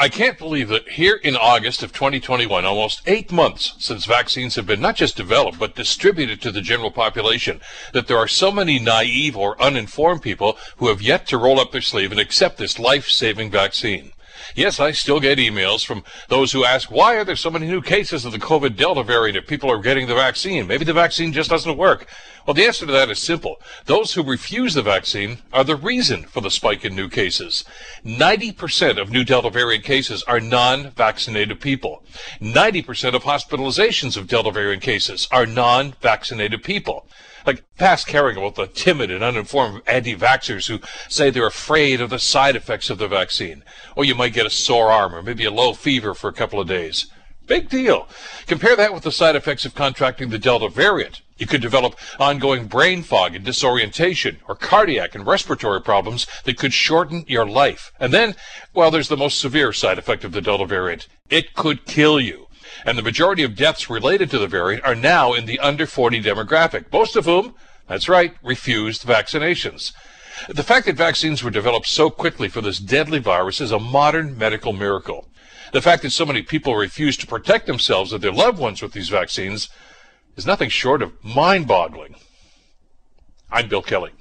I can't believe that here in August of 2021, almost eight months since vaccines have been not just developed, but distributed to the general population, that there are so many naive or uninformed people who have yet to roll up their sleeve and accept this life-saving vaccine. Yes, I still get emails from those who ask, why are there so many new cases of the COVID Delta variant if people are getting the vaccine? Maybe the vaccine just doesn't work. Well, the answer to that is simple. Those who refuse the vaccine are the reason for the spike in new cases. 90% of new Delta variant cases are non-vaccinated people. 90% of hospitalizations of Delta variant cases are non-vaccinated people like past caring about the timid and uninformed anti-vaxxers who say they're afraid of the side effects of the vaccine. Or you might get a sore arm or maybe a low fever for a couple of days. Big deal. Compare that with the side effects of contracting the Delta variant. You could develop ongoing brain fog and disorientation, or cardiac and respiratory problems that could shorten your life. And then, well, there's the most severe side effect of the Delta variant. It could kill you and the majority of deaths related to the variant are now in the under 40 demographic, most of whom, that's right, refused vaccinations. The fact that vaccines were developed so quickly for this deadly virus is a modern medical miracle. The fact that so many people refuse to protect themselves and their loved ones with these vaccines is nothing short of mind boggling. I'm Bill Kelly.